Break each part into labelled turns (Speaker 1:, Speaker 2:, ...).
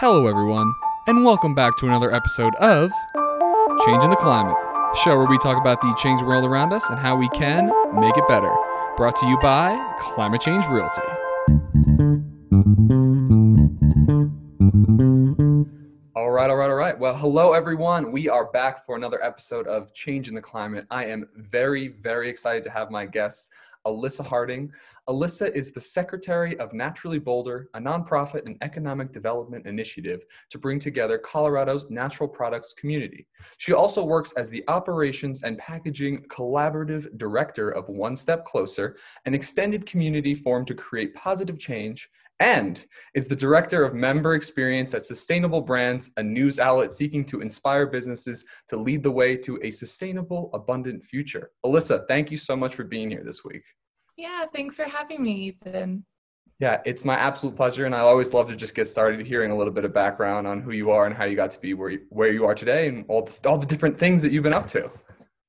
Speaker 1: Hello, everyone, and welcome back to another episode of Changing the Climate, show where we talk about the changing world around us and how we can make it better. Brought to you by Climate Change Realty. All right, all right, all right. Well, hello, everyone. We are back for another episode of Changing the Climate. I am very, very excited to have my guests Alyssa Harding. Alyssa is the Secretary of Naturally Boulder, a nonprofit and economic development initiative to bring together Colorado's natural products community. She also works as the Operations and Packaging Collaborative Director of One Step Closer, an extended community formed to create positive change and is the director of member experience at Sustainable Brands, a news outlet seeking to inspire businesses to lead the way to a sustainable, abundant future. Alyssa, thank you so much for being here this week.
Speaker 2: Yeah, thanks for having me, Ethan.
Speaker 1: Yeah, it's my absolute pleasure, and I always love to just get started hearing a little bit of background on who you are and how you got to be where you, where you are today, and all the all the different things that you've been up to.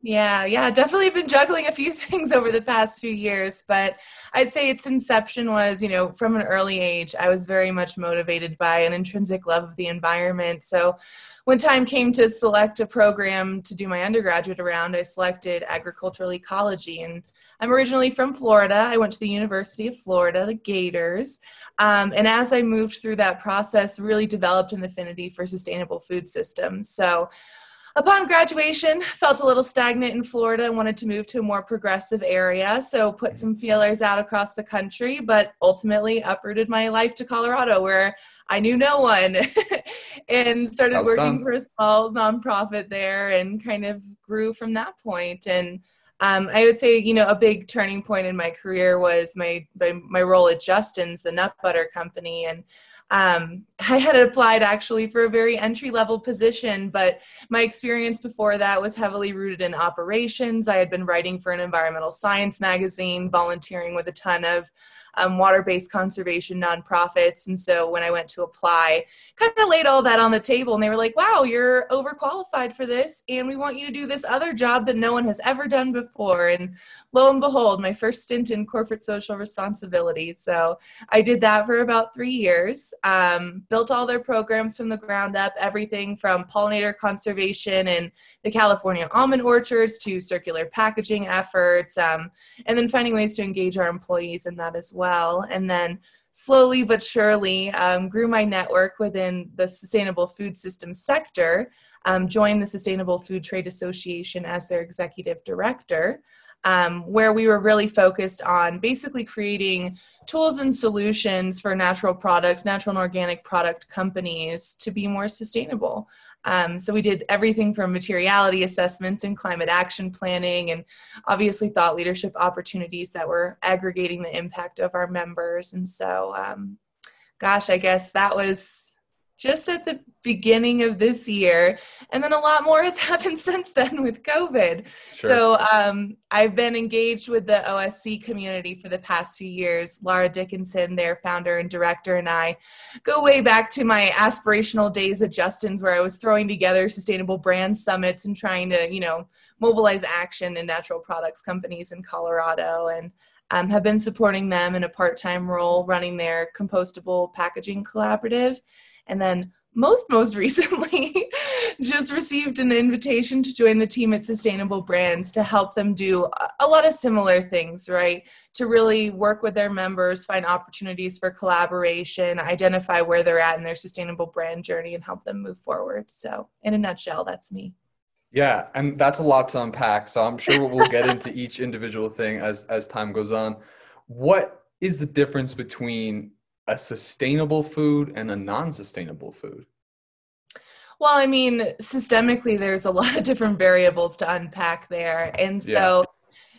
Speaker 2: Yeah, yeah, definitely been juggling a few things over the past few years, but I'd say its inception was, you know, from an early age, I was very much motivated by an intrinsic love of the environment. So when time came to select a program to do my undergraduate around, I selected agricultural ecology and I'm originally from Florida. I went to the University of Florida, the Gators. Um, and as I moved through that process, really developed an affinity for sustainable food systems. So upon graduation, felt a little stagnant in Florida and wanted to move to a more progressive area. So put some feelers out across the country, but ultimately uprooted my life to Colorado where I knew no one and started working done. for a small nonprofit there and kind of grew from that point. And um, I would say, you know, a big turning point in my career was my my, role at Justin's, the nut butter company, and um, I had applied actually for a very entry level position, but my experience before that was heavily rooted in operations. I had been writing for an environmental science magazine, volunteering with a ton of um, water-based conservation nonprofits. And so when I went to apply, kind of laid all that on the table, and they were like, "Wow, you're overqualified for this, and we want you to do this other job that no one has ever done before." And lo and behold, my first stint in corporate social responsibility. So I did that for about three years. Um, built all their programs from the ground up, everything from pollinator conservation and the California almond orchards to circular packaging efforts, um, and then finding ways to engage our employees in that as well well. And then slowly but surely um, grew my network within the sustainable food system sector, um, joined the Sustainable Food Trade Association as their executive director. Um, where we were really focused on basically creating tools and solutions for natural products, natural and organic product companies to be more sustainable. Um, so we did everything from materiality assessments and climate action planning, and obviously thought leadership opportunities that were aggregating the impact of our members. And so, um, gosh, I guess that was just at the beginning of this year. And then a lot more has happened since then with COVID. Sure. So um, I've been engaged with the OSC community for the past few years. Laura Dickinson, their founder and director, and I go way back to my aspirational days at Justin's where I was throwing together sustainable brand summits and trying to, you know, mobilize action in natural products companies in Colorado. And um, have been supporting them in a part-time role running their compostable packaging collaborative. And then most most recently just received an invitation to join the team at sustainable brands to help them do a lot of similar things right? To really work with their members find opportunities for collaboration identify where they're at in their sustainable brand journey and help them move forward. So in a nutshell that's me
Speaker 1: yeah and that's a lot to unpack so i'm sure we'll get into each individual thing as as time goes on what is the difference between a sustainable food and a non-sustainable food?
Speaker 2: Well, I mean, systemically, there's a lot of different variables to unpack there. And so, yeah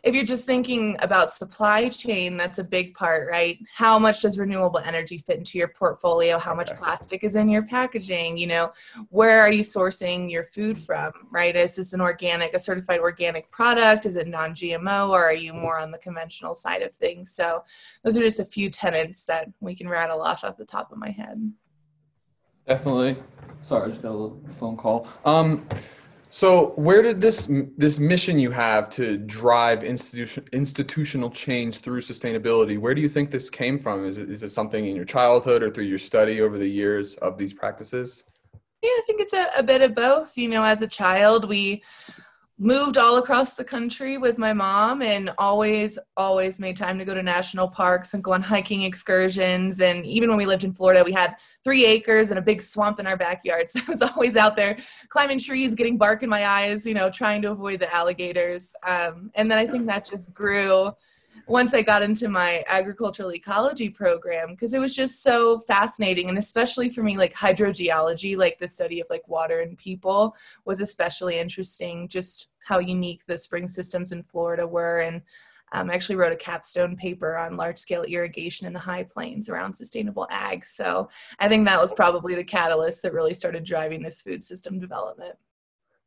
Speaker 2: if you're just thinking about supply chain, that's a big part, right? How much does renewable energy fit into your portfolio? How much plastic is in your packaging? You know, where are you sourcing your food from, right? Is this an organic, a certified organic product? Is it non GMO, or are you more on the conventional side of things? So, those are just a few tenants that we can rattle off off the top of my head.
Speaker 1: Definitely. Sorry, I just got a little phone call. Um, So, where did this this mission you have to drive institution institutional change through sustainability? Where do you think this came from? Is it is it something in your childhood or through your study over the years of these practices?
Speaker 2: Yeah, I think it's a, a bit of both. You know, as a child, we moved all across the country with my mom and always always made time to go to national parks and go on hiking excursions. And even when we lived in florida we had three acres and a big swamp in our backyard. So i was always out there climbing trees getting bark in my eyes you know trying to avoid the alligators. Um, and then i think that just grew once I got into my agricultural ecology program because it was just so fascinating. And especially for me like hydrogeology like the study of like water and people was especially interesting just how unique the spring systems in Florida were and um, I actually wrote a capstone paper on large scale irrigation in the high plains around sustainable ag. So I think that was probably the catalyst that really started driving this food system development.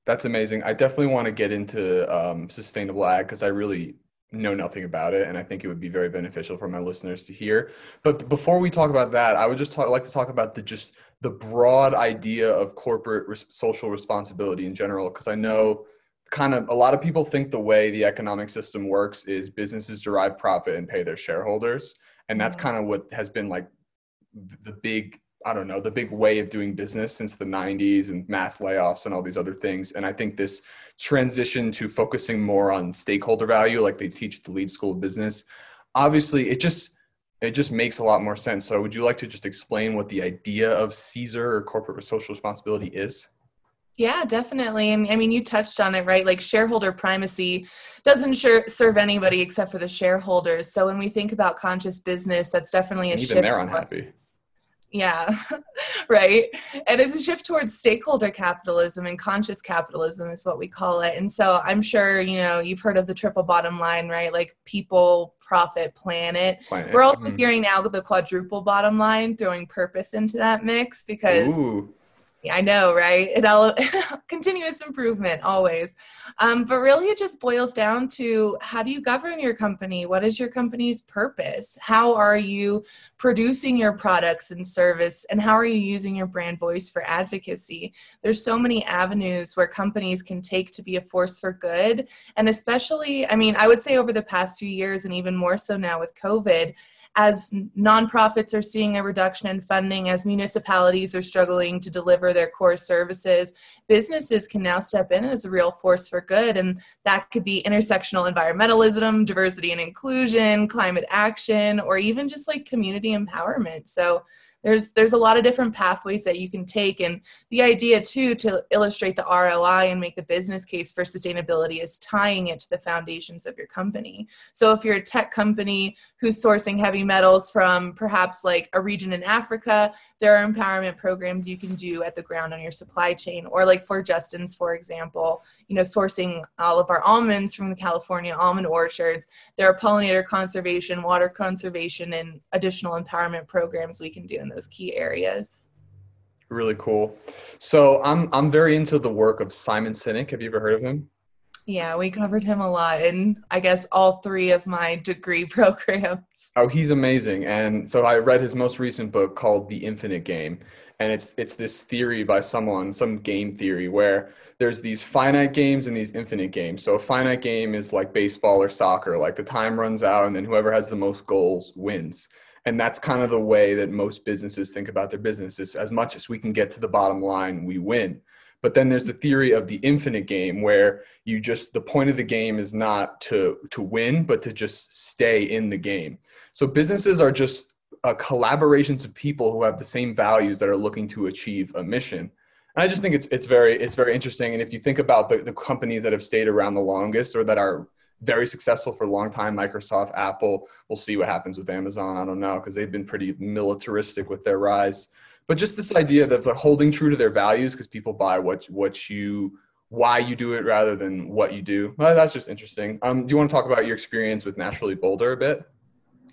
Speaker 1: That's amazing. I definitely want to get into um, sustainable ag because I really know nothing about it and i think it would be very beneficial for my listeners to hear but before we talk about that i would just talk, like to talk about the just the broad idea of corporate res- social responsibility in general because i know kind of a lot of people think the way the economic system works is businesses derive profit and pay their shareholders and that's mm-hmm. kind of what has been like the big I don't know, the big way of doing business since the 90s and math layoffs and all these other things. And I think this transition to focusing more on stakeholder value, like they teach at the Leeds School of Business, obviously it just it just makes a lot more sense. So would you like to just explain what the idea of CSR or corporate social responsibility is?
Speaker 2: Yeah, definitely. And I mean, you touched on it, right? Like shareholder primacy doesn't sure, serve anybody except for the shareholders. So when we think about conscious business, that's definitely a
Speaker 1: even
Speaker 2: shift.
Speaker 1: they're unhappy.
Speaker 2: Yeah, right. And it's a shift towards stakeholder capitalism and conscious capitalism is what we call it. And so I'm sure, you know, you've heard of the triple bottom line, right? Like people, profit, planet. planet. We're also mm-hmm. hearing now the quadruple bottom line, throwing purpose into that mix because Ooh. I know, right? It all continuous improvement always. Um, but really, it just boils down to how do you govern your company? What is your company's purpose? How are you producing your products and service? And how are you using your brand voice for advocacy? There's so many avenues where companies can take to be a force for good. And especially, I mean, I would say over the past few years, and even more so now with COVID, as nonprofits are seeing a reduction in funding, as municipalities are struggling to deliver their core services, businesses can now step in as a real force for good. And that could be intersectional environmentalism, diversity and inclusion, climate action, or even just like community empowerment. So there's there's a lot of different pathways that you can take. And the idea too to illustrate the ROI and make the business case for sustainability is tying it to the foundations of your company. So if you're a tech company who's sourcing heavy metals from perhaps like a region in Africa, there are empowerment programs you can do at the ground on your supply chain. Or like for Justin's for example, you know sourcing all of our almonds from the California almond orchards, there are pollinator conservation, water conservation and additional empowerment programs we can do in those key areas.
Speaker 1: Really cool. So I'm I'm very into the work of Simon Sinek. Have you ever heard of him?
Speaker 2: Yeah, we covered him a lot in I guess all three of my degree programs.
Speaker 1: Oh, he's amazing. And so I read his most recent book called The Infinite Game. And it's it's this theory by someone, some game theory where there's these finite games and these infinite games. So a finite game is like baseball or soccer, like the time runs out and then whoever has the most goals wins and that's kind of the way that most businesses think about their businesses as much as we can get to the bottom line we win. But then there's the theory of the infinite game where you just the point of the game is not to to win but to just stay in the game. So businesses are just uh, collaborations of people who have the same values that are looking to achieve a mission. And i just think it's it's very it's very interesting. And if you think about the, the companies that have stayed around the longest or that are very successful for a long time. Microsoft, Apple. We'll see what happens with Amazon. I don't know because they've been pretty militaristic with their rise. But just this idea that they're holding true to their values because people buy what what you why you do it rather than what you do. Well, that's just interesting. Um, do you want to talk about your experience with Naturally Boulder a bit?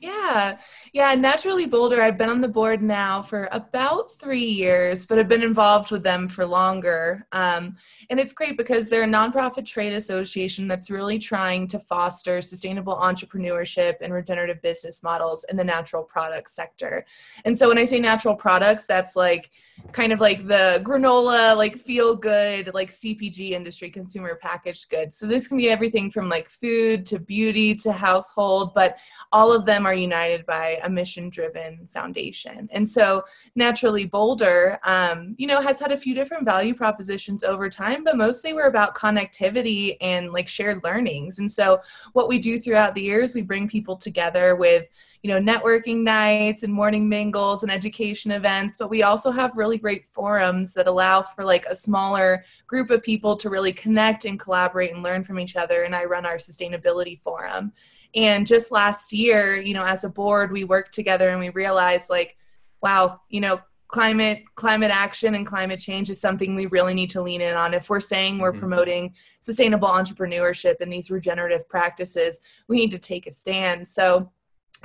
Speaker 2: Yeah, yeah, Naturally Boulder, I've been on the board now for about three years, but I've been involved with them for longer. Um, and it's great because they're a nonprofit trade association that's really trying to foster sustainable entrepreneurship and regenerative business models in the natural products sector. And so when I say natural products, that's like kind of like the granola, like feel good, like CPG industry, consumer packaged goods. So this can be everything from like food to beauty to household, but all of them are united by a mission driven foundation. And so naturally Boulder, um, you know, has had a few different value propositions over time, but mostly we're about connectivity and like shared learnings. And so what we do throughout the years, we bring people together with you know networking nights and morning mingles and education events but we also have really great forums that allow for like a smaller group of people to really connect and collaborate and learn from each other and i run our sustainability forum and just last year, you know, as a board, we worked together and we realized like, wow, you know, climate climate action and climate change is something we really need to lean in on if we're saying we're mm-hmm. promoting sustainable entrepreneurship and these regenerative practices we need to take a stand so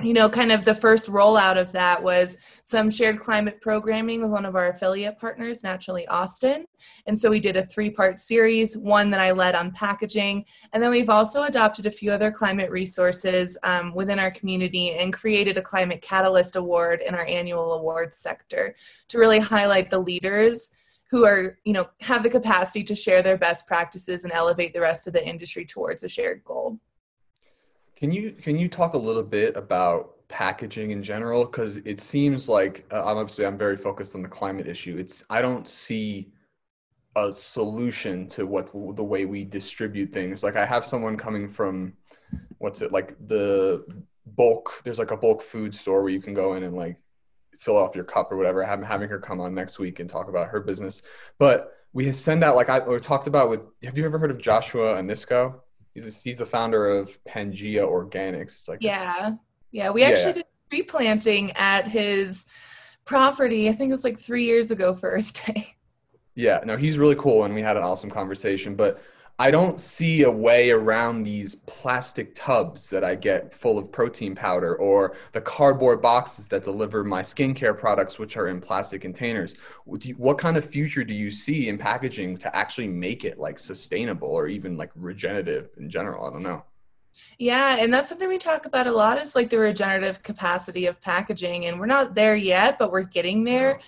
Speaker 2: you know, kind of the first rollout of that was some shared climate programming with one of our affiliate partners, Naturally Austin. And so we did a three part series, one that I led on packaging. And then we've also adopted a few other climate resources um, within our community and created a Climate Catalyst Award in our annual awards sector to really highlight the leaders who are, you know, have the capacity to share their best practices and elevate the rest of the industry towards a shared goal.
Speaker 1: Can you can you talk a little bit about packaging in general? Because it seems like uh, obviously I'm very focused on the climate issue. It's I don't see a solution to what the way we distribute things. Like I have someone coming from what's it like the bulk. There's like a bulk food store where you can go in and like fill up your cup or whatever. I'm having her come on next week and talk about her business. But we send out like I talked about with. Have you ever heard of Joshua Onysko? He's a, he's the founder of Pangea Organics. It's like
Speaker 2: yeah, yeah. We actually yeah. did tree planting at his property. I think it was like three years ago for Earth Day.
Speaker 1: Yeah, no, he's really cool, and we had an awesome conversation. But I don't see a way around these plastic tubs that I get full of protein powder or the cardboard boxes that deliver my skincare products, which are in plastic containers. What kind of future do you see in packaging to actually make it like sustainable or even like regenerative in general? I don't know.
Speaker 2: Yeah, and that's something we talk about a lot is like the regenerative capacity of packaging. And we're not there yet, but we're getting there.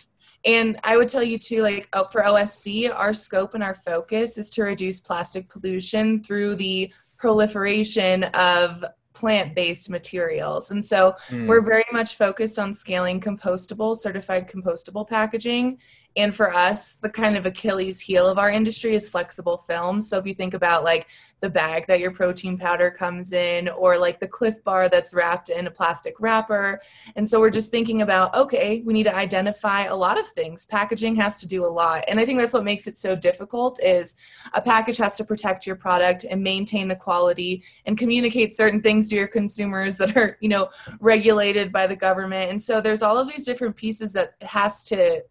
Speaker 2: And I would tell you too, like oh, for OSC, our scope and our focus is to reduce plastic pollution through the proliferation of plant based materials. And so mm. we're very much focused on scaling compostable, certified compostable packaging and for us the kind of achilles heel of our industry is flexible films so if you think about like the bag that your protein powder comes in or like the Clif bar that's wrapped in a plastic wrapper. And so we're just thinking about okay we need to identify a lot of things. Packaging has to do a lot. And i think that's what makes it so difficult is a package has to protect your product and maintain the quality and communicate certain things to your consumers that are you know regulated by the government. And so there's all of these different pieces that has to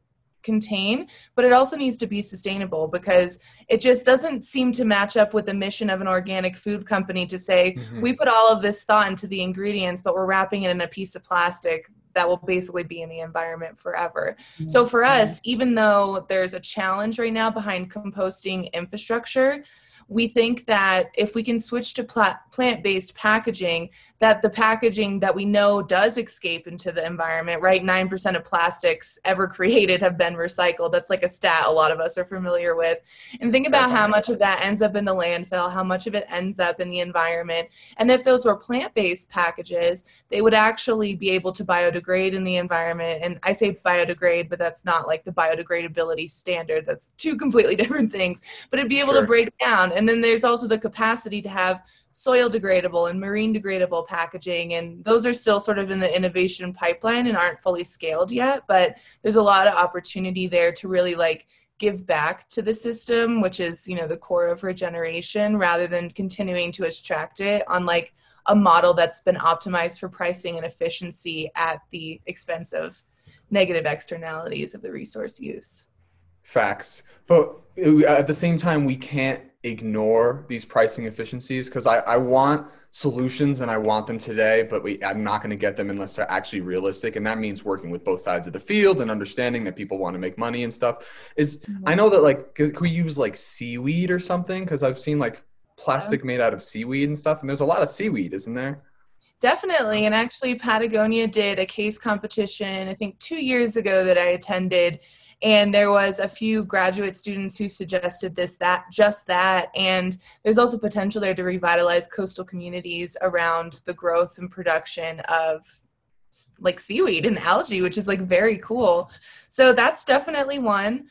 Speaker 2: contain, but it also needs to be sustainable because it just doesn't seem to match up with the mission of an organic food company to say, mm-hmm. we put all of this thought into the ingredients, but we're wrapping it in a piece of plastic that will basically be in the environment forever. Mm-hmm. So for us, even though there's a challenge right now behind composting infrastructure, we think that if we can switch to plant-based packaging that the packaging that we know does escape into the environment right? 9% of plastics ever created have been recycled. That's like a stat a lot of us are familiar with. And think about how much of that ends up in the landfill how much of it ends up in the environment. And if those were plant-based packages they would actually be able to biodegrade in the environment. And i say biodegrade but that's not like the biodegradability standard. That's two completely different things. But it'd be able sure. to break down and then there's also the capacity to have soil degradable and marine degradable packaging. And those are still sort of in the innovation pipeline and aren't fully scaled yet but there's a lot of opportunity there to really like give back to the system which is you know the core of regeneration rather than continuing to extract it on like a model that's been optimized for pricing and efficiency at the expense of negative externalities of the resource use
Speaker 1: facts but uh, at the same time we can't ignore these pricing efficiencies because I, I want solutions and I want them today, but we, I'm not going to get them unless they're actually realistic. And that means working with both sides of the field and understanding that people want to make money and stuff. Is mm-hmm. I know that like, can we use like seaweed or something? Because I've seen like plastic made out of seaweed and stuff, and there's a lot of seaweed, isn't there?
Speaker 2: Definitely. And actually, Patagonia did a case competition, I think two years ago, that I attended and there was a few graduate students who suggested this that just that and there's also potential there to revitalize coastal communities around the growth and production of like seaweed and algae which is like very cool so that's definitely one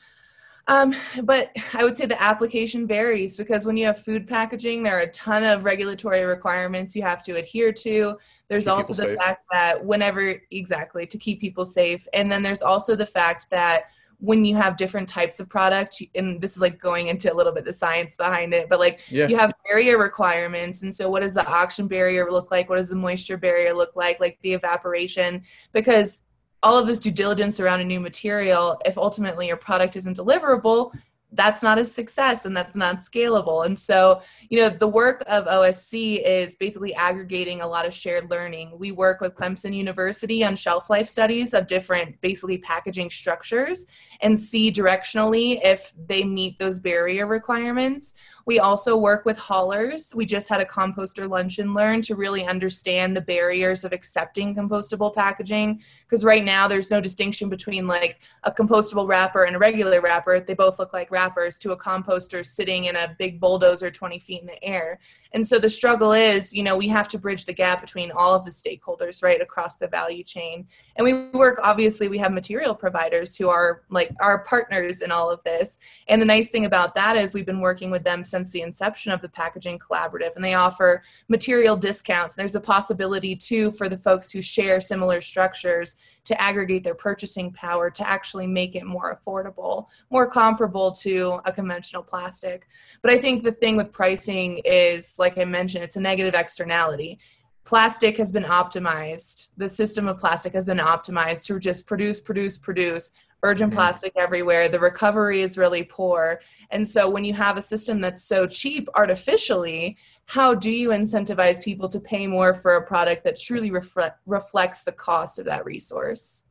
Speaker 2: um, but I would say the application varies because when you have food packaging, there are a ton of regulatory requirements you have to adhere to. There's keep also the safe. fact that whenever, exactly, to keep people safe. And then there's also the fact that when you have different types of product and this is like going into a little bit the science behind it but like yeah. you have barrier requirements and so what does the oxygen barrier look like what does the moisture barrier look like like the evaporation because all of this due diligence around a new material if ultimately your product isn't deliverable that's not a success and that's not scalable. And so, you know, the work of OSC is basically aggregating a lot of shared learning. We work with Clemson University on shelf life studies of different basically packaging structures and see directionally if they meet those barrier requirements. We also work with haulers. We just had a composter lunch and learn to really understand the barriers of accepting compostable packaging. Because right now there's no distinction between like a compostable wrapper and a regular wrapper. They both look like wrappers to a composter sitting in a big bulldozer 20 feet in the air. And so the struggle is, you know, we have to bridge the gap between all of the stakeholders right across the value chain. And we work, obviously, we have material providers who are like our partners in all of this. And the nice thing about that is we've been working with them since the inception of the packaging collaborative and they offer material discounts there's a possibility too for the folks who share similar structures to aggregate their purchasing power to actually make it more affordable more comparable to a conventional plastic. But i think the thing with pricing is like i mentioned it's a negative externality. Plastic has been optimized. The system of plastic has been optimized to just produce produce produce virgin mm-hmm. plastic everywhere. The recovery is really poor. And so when you have a system that's so cheap artificially how do you incentivize people to pay more for a product that truly refle- reflects the cost of that resource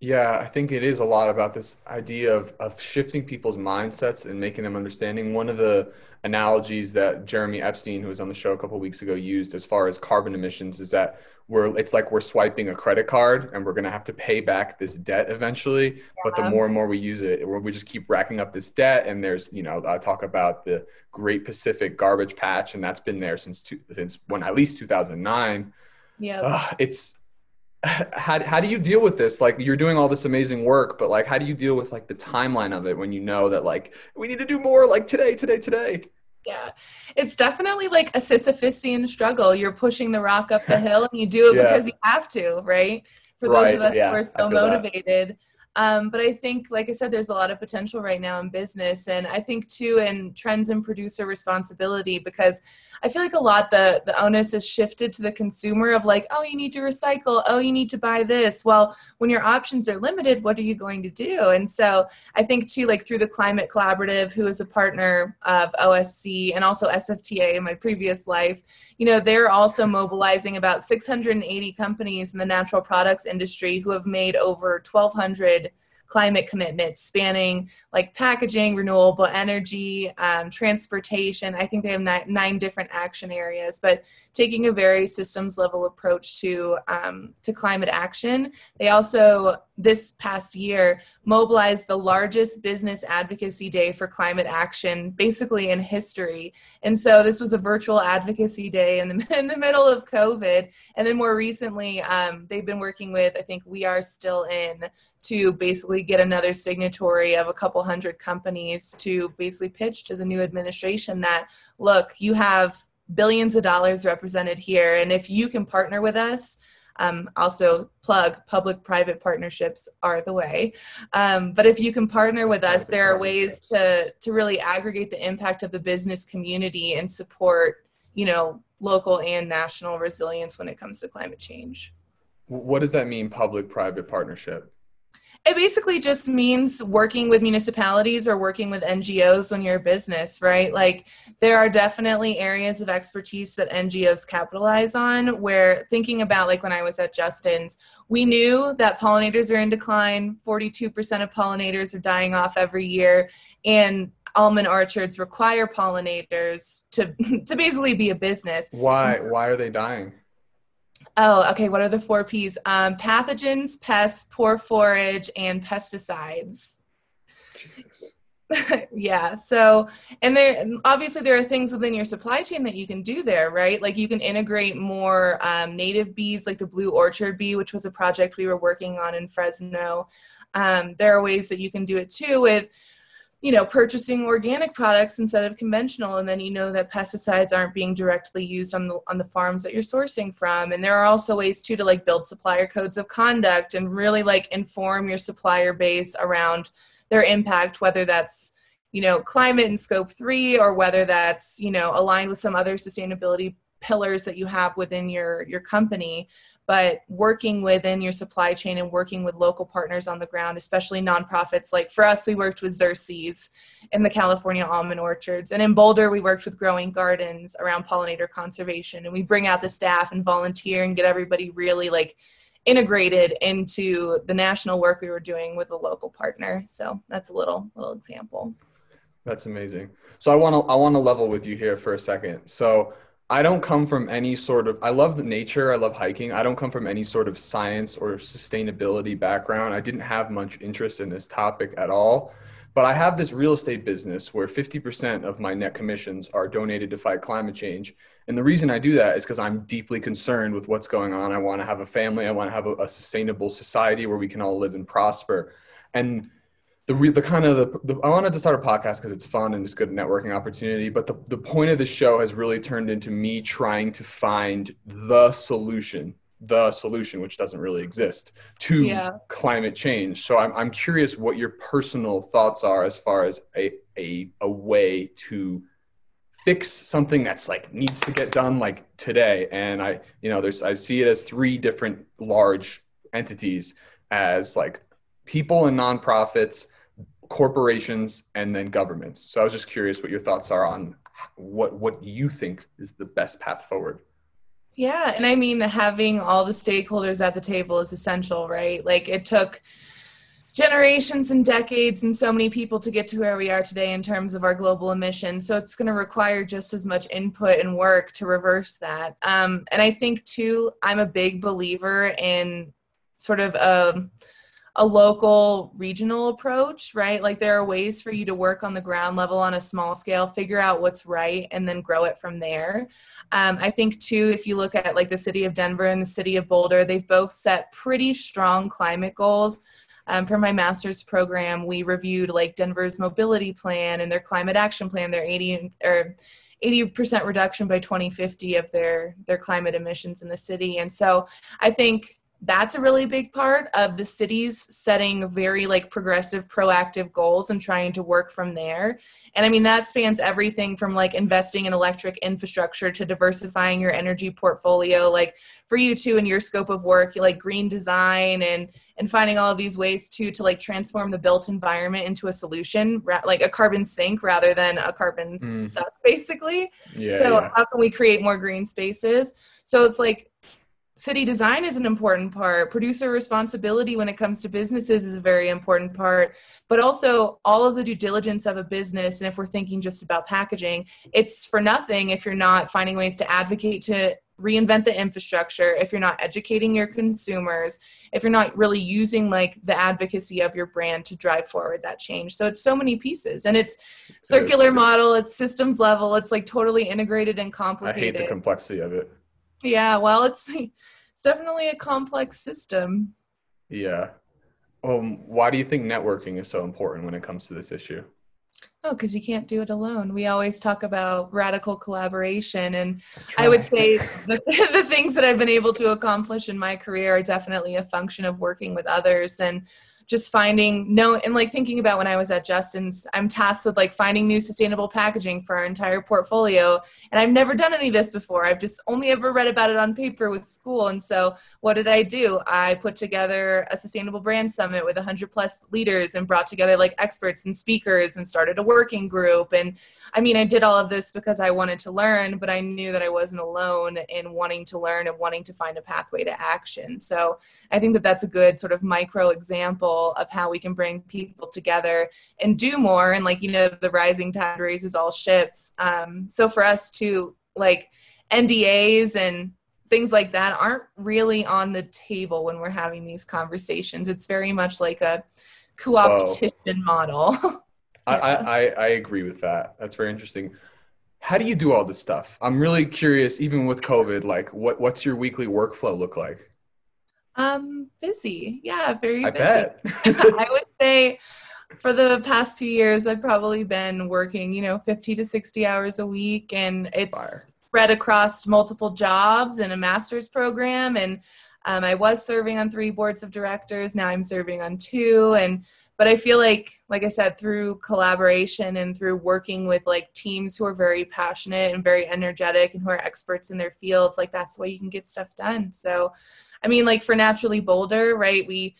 Speaker 1: yeah, I think it is a lot about this idea of, of shifting people's mindsets and making them understanding. One of the analogies that Jeremy Epstein, who was on the show a couple weeks ago, used as far as carbon emissions is that we're it's like we're swiping a credit card and we're going to have to pay back this debt eventually. Yeah. But the more and more we use it, we just keep racking up this debt. And there's you know I talk about the Great Pacific Garbage Patch, and that's been there since two, since when at least 2009. Yeah, uh, it's how, how do you deal with this like you're doing all this amazing work but like how do you deal with like the timeline of it when you know that like we need to do more like today today today
Speaker 2: yeah it's definitely like a sisyphusian struggle you're pushing the rock up the hill and you do it yeah. because you have to right for right. those of us yeah. who are so motivated that. Um, but I think, like I said, there's a lot of potential right now in business, and I think too in trends in producer responsibility because I feel like a lot the the onus is shifted to the consumer of like, oh, you need to recycle, oh, you need to buy this. Well, when your options are limited, what are you going to do? And so I think too, like through the Climate Collaborative, who is a partner of OSC and also SFTA in my previous life, you know, they're also mobilizing about 680 companies in the natural products industry who have made over 1,200 climate commitments spanning like packaging, renewable energy, um, transportation. I think they have nine, nine, different action areas, but taking a very systems level approach to um, to climate action. They also this past year mobilized the largest business advocacy day for climate action basically in history and so this was a virtual advocacy day in the, in the middle of covid and then more recently um, they've been working with i think we are still in to basically get another signatory of a couple hundred companies to basically pitch to the new administration that look you have billions of dollars represented here and if you can partner with us um, also, plug public private partnerships are the way. Um, but if you can partner with us, there are ways to, to really aggregate the impact of the business community and support, you know, local and national resilience when it comes to climate change.
Speaker 1: What does that mean, public private partnership?
Speaker 2: It basically just means working with municipalities or working with NGOs when you're a business, right? Like there are definitely areas of expertise that NGOs capitalize on where thinking about like when I was at Justin's, we knew that pollinators are in decline, 42% of pollinators are dying off every year and almond orchards require pollinators to to basically be a business.
Speaker 1: Why why are they dying?
Speaker 2: Oh, okay. What are the four P's? Um, pathogens, pests, poor forage, and pesticides. yeah. So, and there obviously there are things within your supply chain that you can do there, right? Like you can integrate more um, native bees, like the blue orchard bee, which was a project we were working on in Fresno. Um, there are ways that you can do it too with you know purchasing organic products instead of conventional and then you know that pesticides aren't being directly used on the on the farms that you're sourcing from. And there are also ways too to like build supplier codes of conduct and really like inform your supplier base around their impact whether that's you know climate and scope 3 or whether that's you know aligned with some other sustainability pillars that you have within your your company but working within your supply chain and working with local partners on the ground, especially nonprofits. Like for us, we worked with Xerces in the California almond orchards. And in Boulder, we worked with Growing Gardens around pollinator conservation. And we bring out the staff and volunteer and get everybody really like integrated into the national work we were doing with a local partner. So that's a little little example.
Speaker 1: That's amazing. So I want to I want to level with you here for a second. So I don't come from any sort of I love the nature, I love hiking. I don't come from any sort of science or sustainability background. I didn't have much interest in this topic at all. But I have this real estate business where 50% of my net commissions are donated to fight climate change. And the reason I do that is because I'm deeply concerned with what's going on. I want to have a family, I want to have a, a sustainable society where we can all live and prosper. And the re- the kind of the, the I wanted to start a podcast because it's fun and it's good networking opportunity. But the the point of the show has really turned into me trying to find the solution, the solution which doesn't really exist to yeah. climate change. So I'm I'm curious what your personal thoughts are as far as a a a way to fix something that's like needs to get done like today. And I you know there's I see it as three different large entities as like people and nonprofits corporations and then governments. So I was just curious what your thoughts are on what what you think is the best path forward.
Speaker 2: Yeah, and I mean having all the stakeholders at the table is essential, right? Like it took generations and decades and so many people to get to where we are today in terms of our global emissions. So it's going to require just as much input and work to reverse that. Um, and I think too, I'm a big believer in sort of a um, a local regional approach right? Like there are ways for you to work on the ground level on a small scale figure out what's right and then grow it from there. Um, i think too if you look at like the city of denver and the city of boulder they've both set pretty strong climate goals. Um, for my master's program we reviewed like denver's mobility plan and their climate action plan their 80 or 80% reduction by 2050 of their their climate emissions in the city. And so i think that's a really big part of the cities setting very like progressive proactive goals and trying to work from there and i mean that spans everything from like investing in electric infrastructure to diversifying your energy portfolio like for you too in your scope of work you like green design and and finding all of these ways too to like transform the built environment into a solution like a carbon sink rather than a carbon mm. suck basically yeah, so yeah. how can we create more green spaces so it's like city design is an important part. Producer responsibility when it comes to businesses is a very important part. But also all of the due diligence of a business and if we're thinking just about packaging it's for nothing if you're not finding ways to advocate to reinvent the infrastructure if you're not educating your consumers if you're not really using like the advocacy of your brand to drive forward that change. So it's so many pieces and it's circular model it's systems level it's like totally integrated and complicated
Speaker 1: i hate the complexity of it
Speaker 2: yeah, well, it's it's definitely a complex system.
Speaker 1: Yeah. Um, why do you think networking is so important when it comes to this issue?
Speaker 2: Oh, because you can't do it alone. We always talk about radical collaboration. And I would say the, the things that I've been able to accomplish in my career are definitely a function of working with others. And just finding no and like thinking about when I was at Justin's, I'm tasked with like finding new sustainable packaging for our entire portfolio. And I've never done any of this before. I've just only ever read about it on paper with school. And so what did I do? I put together a sustainable brand summit with 100 plus leaders and brought together like experts and speakers and started a working group. And I mean, I did all of this because I wanted to learn, but I knew that I wasn't alone in wanting to learn and wanting to find a pathway to action. So I think that that's a good sort of micro example of how we can bring people together and do more. And like, you know, the rising tide raises all ships. Um, so for us to like NDAs and things like that aren't really on the table when we're having these conversations. It's very much like a co-opetition model.
Speaker 1: I, I, I agree with that. That's very interesting. How do you do all this stuff? I'm really curious, even with COVID, like what, what's your weekly workflow look like?
Speaker 2: Um, busy. Yeah, very
Speaker 1: I
Speaker 2: busy.
Speaker 1: bet.
Speaker 2: I would say for the past two years, I've probably been working, you know, 50 to 60 hours a week, and it's
Speaker 1: Fire.
Speaker 2: spread across multiple jobs and a master's program. And um, I was serving on three boards of directors. Now I'm serving on two. And but I feel like, like I said, through collaboration and through working with like teams who are very passionate and very energetic and who are experts in their fields, like that's the way you can get stuff done. So, I mean, like for Naturally Boulder, right? We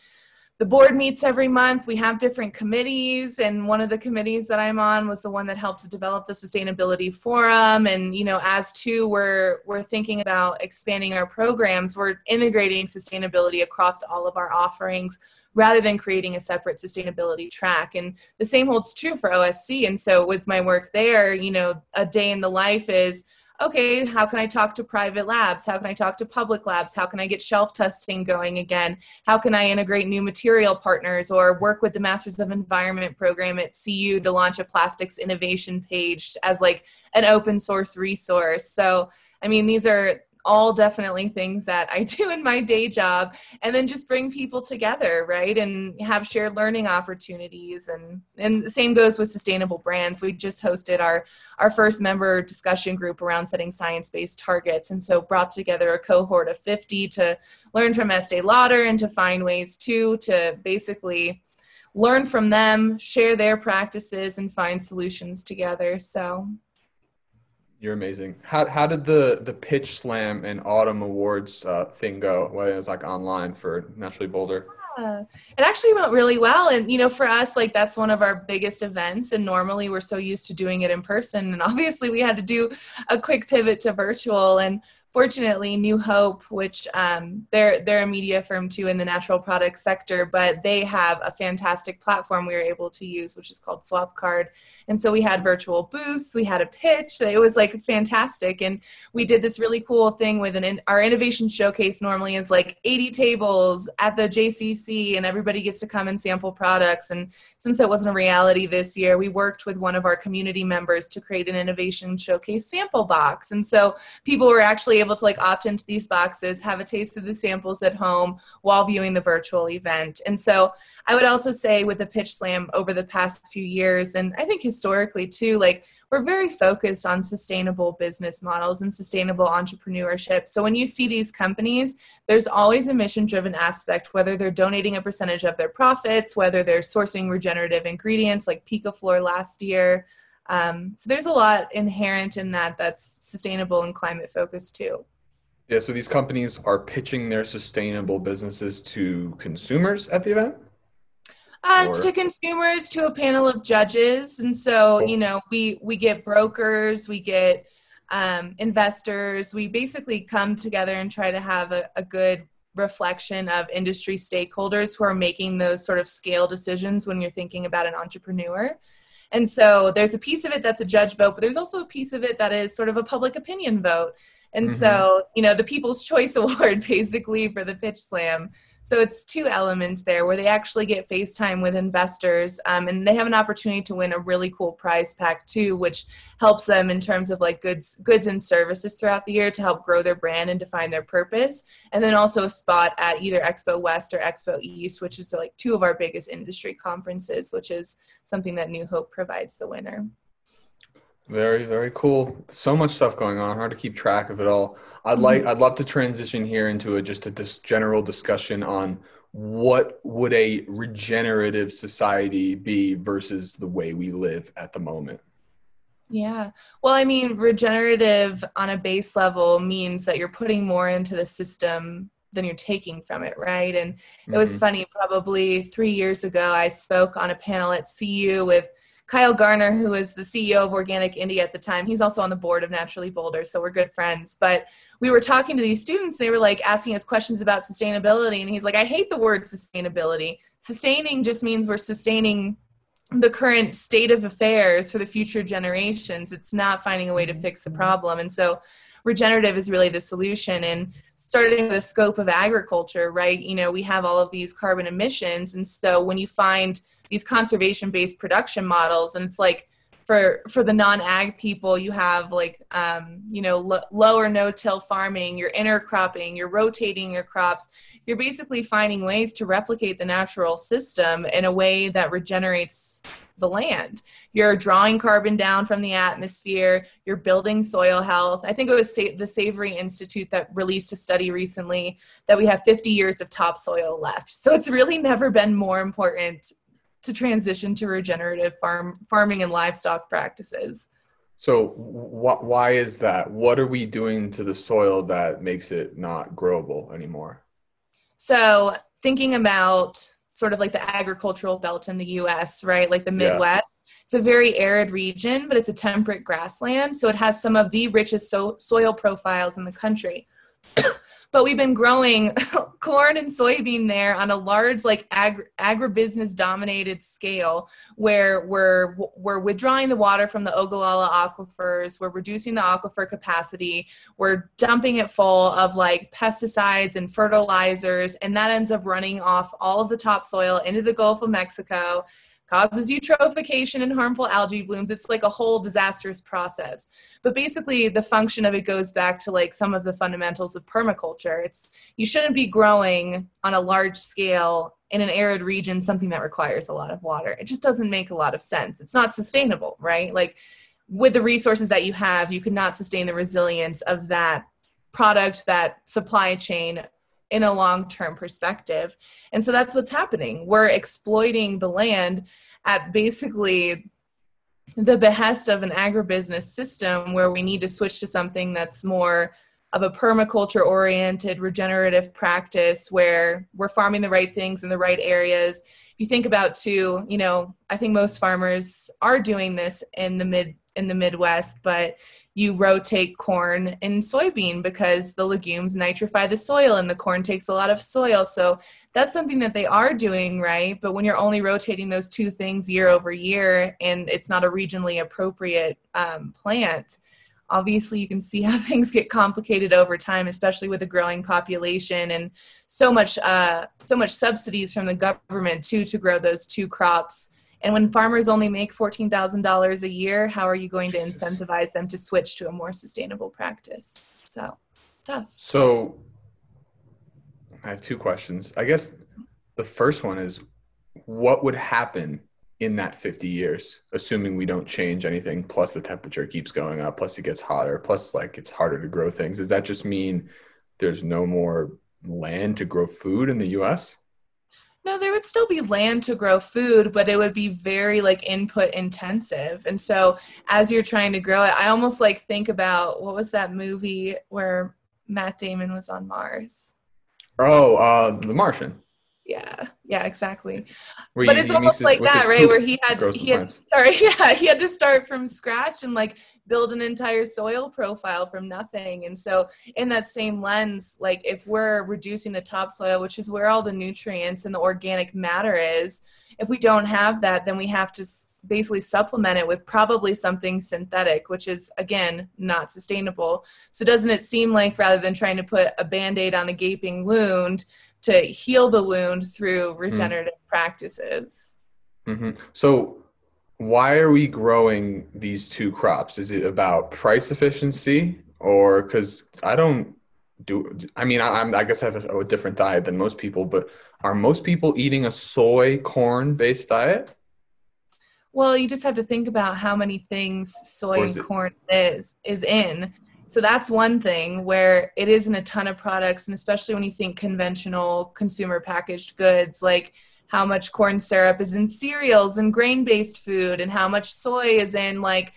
Speaker 2: the board meets every month. We have different committees, and one of the committees that I'm on was the one that helped to develop the sustainability forum. And you know, as two, we're we're thinking about expanding our programs. We're integrating sustainability across all of our offerings rather than creating a separate sustainability track. And the same holds true for OSC. And so with my work there, you know, a day in the life is okay, how can I talk to private labs? How can I talk to public labs? How can I get shelf testing going again? How can I integrate new material partners or work with the Masters of Environment program at CU to launch a plastics innovation page as like an open source resource? So, I mean, these are all definitely things that I do in my day job and then just bring people together, right? And have shared learning opportunities and and the same goes with sustainable brands. We just hosted our our first member discussion group around setting science-based targets and so brought together a cohort of 50 to learn from Estee Lauder and to find ways too to basically learn from them, share their practices and find solutions together. So
Speaker 1: You're amazing. How how did the the pitch slam and autumn awards uh, thing go? Well, it was like online for Naturally Boulder.
Speaker 2: Yeah. It actually went really well. And, you know, for us, like that's one of our biggest events. And normally we're so used to doing it in person. And obviously we had to do a quick pivot to virtual. And fortunately new hope which um, they're they're a media firm too in the natural products sector but they have a fantastic platform we were able to use which is called Swapcard. and so we had virtual booths we had a pitch it was like fantastic. And we did this really cool thing with an our innovation showcase normally is like 80 tables at the jcc and everybody gets to come and sample products. And since that wasn't a reality this year we worked with one of our community members to create an innovation showcase sample box. And so people were actually able to like opt into these boxes, have a taste of the samples at home while viewing the virtual event. And so I would also say with the Pitch Slam over the past few years, and I think historically too, like we're very focused on sustainable business models and sustainable entrepreneurship. So when you see these companies, there's always a mission driven aspect, whether they're donating a percentage of their profits, whether they're sourcing regenerative ingredients like Picaflor last year. Um, so there's a lot inherent in that that's sustainable and climate focused too.
Speaker 1: Yeah, so these companies are pitching their sustainable businesses to consumers at the event?
Speaker 2: Uh, to consumers, to a panel of judges, and so you know we we get brokers, we get um, investors. We basically come together and try to have a, a good reflection of industry stakeholders who are making those sort of scale decisions when you're thinking about an entrepreneur. And so there's a piece of it that's a judge vote, but there's also a piece of it that is sort of a public opinion vote. And mm-hmm. so, you know, the People's Choice Award basically for the Pitch Slam. So it's two elements there where they actually get FaceTime with investors um, and they have an opportunity to win a really cool prize pack too, which helps them in terms of like goods, goods and services throughout the year to help grow their brand and define their purpose. And then also a spot at either Expo West or Expo East, which is like two of our biggest industry conferences, which is something that New Hope provides the winner.
Speaker 1: Very, very cool. So much stuff going on. Hard to keep track of it all. I'd like, mm-hmm. I'd love to transition here into a, just a dis- general discussion on what would a regenerative society be versus the way we live at the moment?
Speaker 2: Yeah. Well, I mean, regenerative on a base level means that you're putting more into the system than you're taking from it, right? And mm-hmm. it was mm-hmm. funny, probably three years ago, I spoke on a panel at CU with Kyle Garner, who was the CEO of Organic India at the time, he's also on the board of Naturally Boulder, so we're good friends. But we were talking to these students, they were like asking us questions about sustainability, and he's like, I hate the word sustainability. Sustaining just means we're sustaining the current state of affairs for the future generations. It's not finding a way to mm-hmm. fix the problem. And so regenerative is really the solution. And starting with the scope of agriculture, right? You know, we have all of these carbon emissions. And so when you find these conservation based production models and it's like for for the non-ag people you have like um, you know lo- low or no till farming you're intercropping you're rotating your crops. You're basically finding ways to replicate the natural system in a way that regenerates the land. You're drawing carbon down from the atmosphere you're building soil health. I think it was Sa- the savory institute that released a study recently that we have 50 years of topsoil left. So it's really never been more important to transition to regenerative farm farming and livestock practices.
Speaker 1: So wh- why is that? What are we doing to the soil that makes it not growable anymore?
Speaker 2: So thinking about sort of like the agricultural belt in the US, right? Like the Midwest. Yeah. It's a very arid region, but it's a temperate grassland. So it has some of the richest so- soil profiles in the country. But we've been growing corn and soybean there on a large like agri- agribusiness dominated scale where we're we're withdrawing the water from the Ogallala aquifers we're reducing the aquifer capacity we're dumping it full of like pesticides and fertilizers and that ends up running off all of the topsoil into the Gulf of Mexico causes eutrophication and harmful algae blooms. It's like a whole disastrous process. But basically, the function of it goes back to like some of the fundamentals of permaculture. It's you shouldn't be growing on a large scale in an arid region something that requires a lot of water. It just doesn't make a lot of sense. It's not sustainable, right? Like with the resources that you have, you could not sustain the resilience of that product, that supply chain in a long term perspective. And so that's what's happening. We're exploiting the land at basically the behest of an agribusiness system where we need to switch to something that's more of a permaculture oriented regenerative practice where we're farming the right things in the right areas if you think about too you know i think most farmers are doing this in the mid in the midwest but you rotate corn and soybean because the legumes nitrify the soil and the corn takes a lot of soil. So that's something that they are doing, right? But when you're only rotating those two things year over year and it's not a regionally appropriate um, plant, obviously you can see how things get complicated over time especially with a growing population and so much uh, so much subsidies from the government too to grow those two crops and when farmers only make $14,000 a year, how are you going to incentivize them to switch to a more sustainable practice? So, tough.
Speaker 1: So, I have two questions. I guess the first one is what would happen in that 50 years, assuming we don't change anything, plus the temperature keeps going up, plus it gets hotter, plus like it's harder to grow things? Does that just mean there's no more land to grow food in the US?
Speaker 2: No, there would still be land to grow food, but it would be very like input intensive. And so as you're trying to grow it, I almost like think about what was that movie where Matt Damon was on Mars?
Speaker 1: Oh, uh The Martian.
Speaker 2: Yeah, yeah, exactly. Where but it's almost like that, right? Where he had he had sorry, yeah, he had to start from scratch and like build an entire soil profile from nothing. And so in that same lens, like if we're reducing the topsoil, which is where all the nutrients and the organic matter is, if we don't have that, then we have to basically supplement it with probably something synthetic, which is again not sustainable. So doesn't it seem like rather than trying to put a band-aid on a gaping wound, to heal the wound through mm. regenerative mm. practices.
Speaker 1: Mm-hmm. So, why are we growing these two crops? Is it about price efficiency, or because I don't do? I mean, I, am I guess I have a, a, different diet than most people, but are most people eating a soy corn based diet?
Speaker 2: Well, you just have to think about how many things soy and corn is is in. So that's one thing where it isn't a ton of products, and especially when you think conventional consumer packaged goods, like how much corn syrup is in cereals and grain based food, and how much soy is in like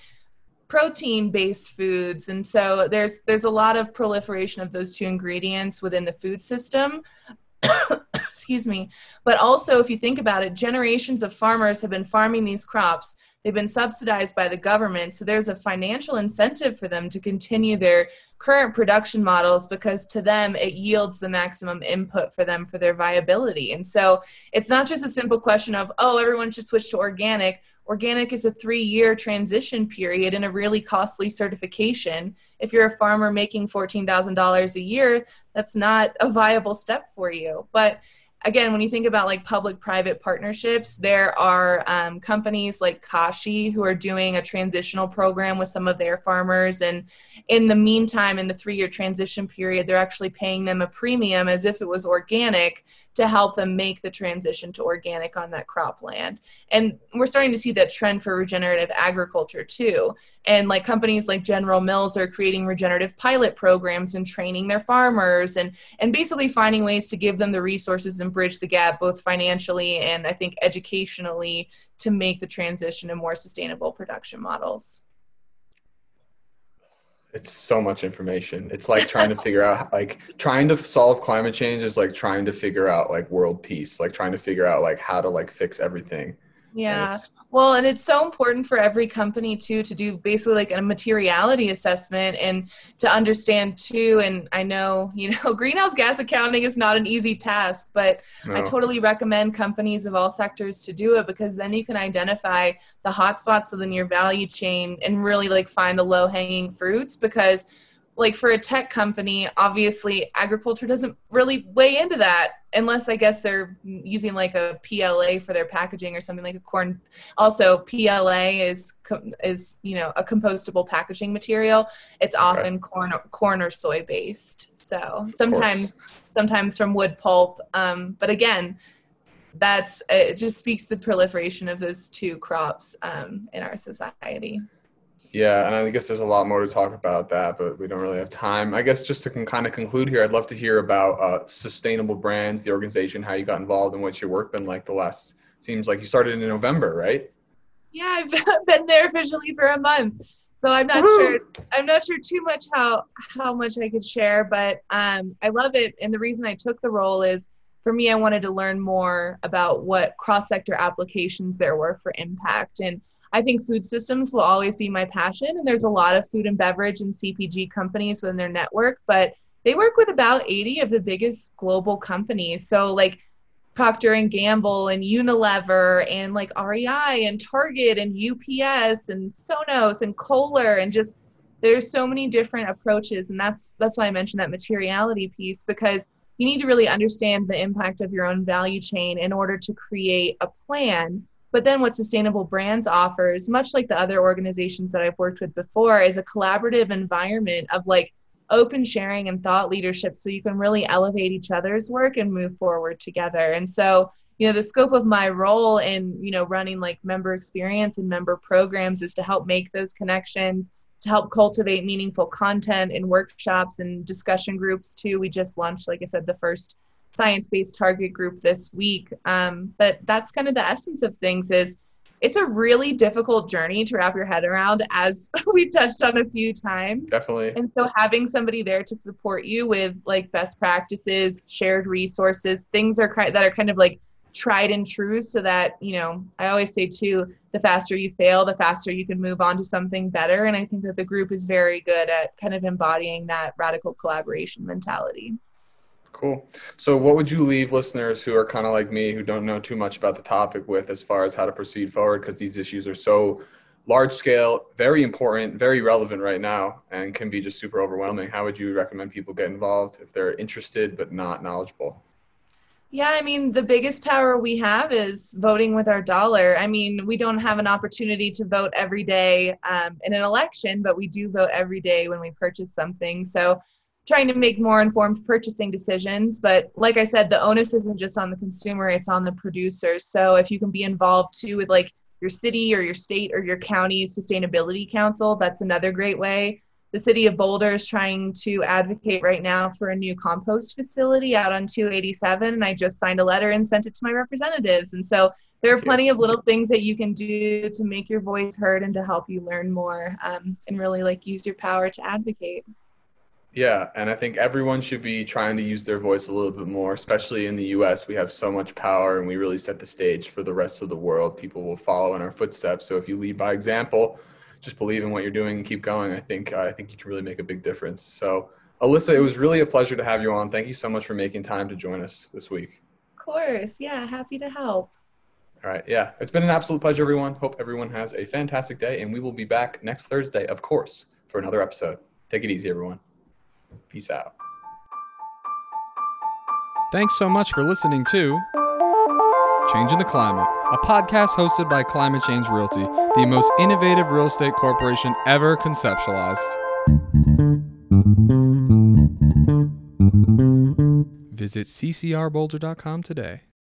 Speaker 2: protein based foods. And so there's there's a lot of proliferation of those two ingredients within the food system excuse me. But also if you think about it generations of farmers have been farming these crops. They've been subsidized by the government. So there's a financial incentive for them to continue their current production models because to them it yields the maximum input for them for their viability. And so it's not just a simple question of oh everyone should switch to organic. Organic is a three year transition period and a really costly certification. If you're a farmer making $14,000 a year, that's not a viable step for you. But again, when you think about like public private partnerships, there are um, companies like Kashi who are doing a transitional program with some of their farmers. And in the meantime, in the three year transition period, they're actually paying them a premium as if it was organic to help them make the transition to organic on that cropland. And we're starting to see that trend for regenerative agriculture too. And like companies like General Mills are creating regenerative pilot programs and training their farmers and and basically finding ways to give them the resources and bridge the gap both financially and I think educationally to make the transition to more sustainable production models.
Speaker 1: It's so much information. It's like trying to figure out like trying to solve climate change is like trying to figure out like world peace like trying to figure out like how to like fix everything.
Speaker 2: Yeah well, and it's so important for every company too to do basically like a materiality assessment and to understand too. And I know, you know, greenhouse gas accounting is not an easy task, but no. I totally recommend companies of all sectors to do it because then you can identify the hotspots within your value chain and really like find the low hanging fruits because like for a tech company, obviously agriculture doesn't really weigh into that unless I guess they're using like a PLA for their packaging or something like a corn. Also, PLA is is you know a compostable packaging material. It's often right. corn corn or soy based. So sometimes sometimes from wood pulp. Um, but again, that's it. Just speaks the proliferation of those two crops um, in our society.
Speaker 1: Yeah, and I guess there's a lot more to talk about that, but we don't really have time. I guess just to con- kind of conclude here, I'd love to hear about uh, sustainable brands, the organization, how you got involved, and what's your work been like the last. Seems like you started in November, right?
Speaker 2: Yeah, I've been there officially for a month, so I'm not Woo-hoo! sure. I'm not sure too much how how much I could share, but um, I love it, and the reason I took the role is for me, I wanted to learn more about what cross sector applications there were for impact and I think food systems will always be my passion. And there's a lot of food and beverage and CPG companies within their network, but they work with about 80 of the biggest global companies. So like Procter and Gamble and Unilever and like REI and Target and UPS and Sonos and Kohler and just there's so many different approaches and that's that's why I mentioned that materiality piece because you need to really understand the impact of your own value chain in order to create a plan but then what Sustainable Brands offers, much like the other organizations that I've worked with before, is a collaborative environment of like open sharing and thought leadership so you can really elevate each other's work and move forward together. And so, you know, the scope of my role in, you know, running like member experience and member programs is to help make those connections, to help cultivate meaningful content in workshops and discussion groups too. We just launched, like I said, the first science-based target group this week. Um, but that's kind of the essence of things is it's a really difficult journey to wrap your head around as we've touched on a few times.
Speaker 1: Definitely.
Speaker 2: And so having somebody there to support you with like best practices shared resources things are that are kind of like tried and true so that you know i always say too the faster you fail the faster you can move on to something better. And i think that the group is very good at kind of embodying that radical collaboration mentality
Speaker 1: Cool. So, what would you leave listeners who are kind of like me, who don't know too much about the topic, with as far as how to proceed forward? Because these issues are so large scale, very important, very relevant right now, and can be just super overwhelming. How would you recommend people get involved if they're interested but not knowledgeable?
Speaker 2: Yeah, I mean, the biggest power we have is voting with our dollar. I mean, we don't have an opportunity to vote every day um, in an election, but we do vote every day when we purchase something. So, trying to make more informed purchasing decisions. But like I said, the onus isn't just on the consumer, it's on the producers. So if you can be involved too with like your city or your state or your county's sustainability council, that's another great way the city of Boulder is trying to advocate right now for a new compost facility out on 287. And I just signed a letter and sent it to my representatives. And so there are plenty of little things that you can do to make your voice heard and to help you learn more um, and really like use your power to advocate.
Speaker 1: Yeah, and I think everyone should be trying to use their voice a little bit more, especially in the US. We have so much power and we really set the stage for the rest of the world. People will follow in our footsteps. So if you lead by example, just believe in what you're doing and keep going. I think uh, I think you can really make a big difference. So, Alyssa, it was really a pleasure to have you on. Thank you so much for making time to join us this week.
Speaker 2: Of course. Yeah, happy to help.
Speaker 1: All right. Yeah, it's been an absolute pleasure, everyone. Hope everyone has a fantastic day, and we will be back next Thursday, of course, for another episode. Take it easy, everyone. Peace out.
Speaker 3: Thanks so much for listening to Changing the Climate, a podcast hosted by Climate Change Realty, the most innovative real estate corporation ever conceptualized. Visit ccrboulder.com today.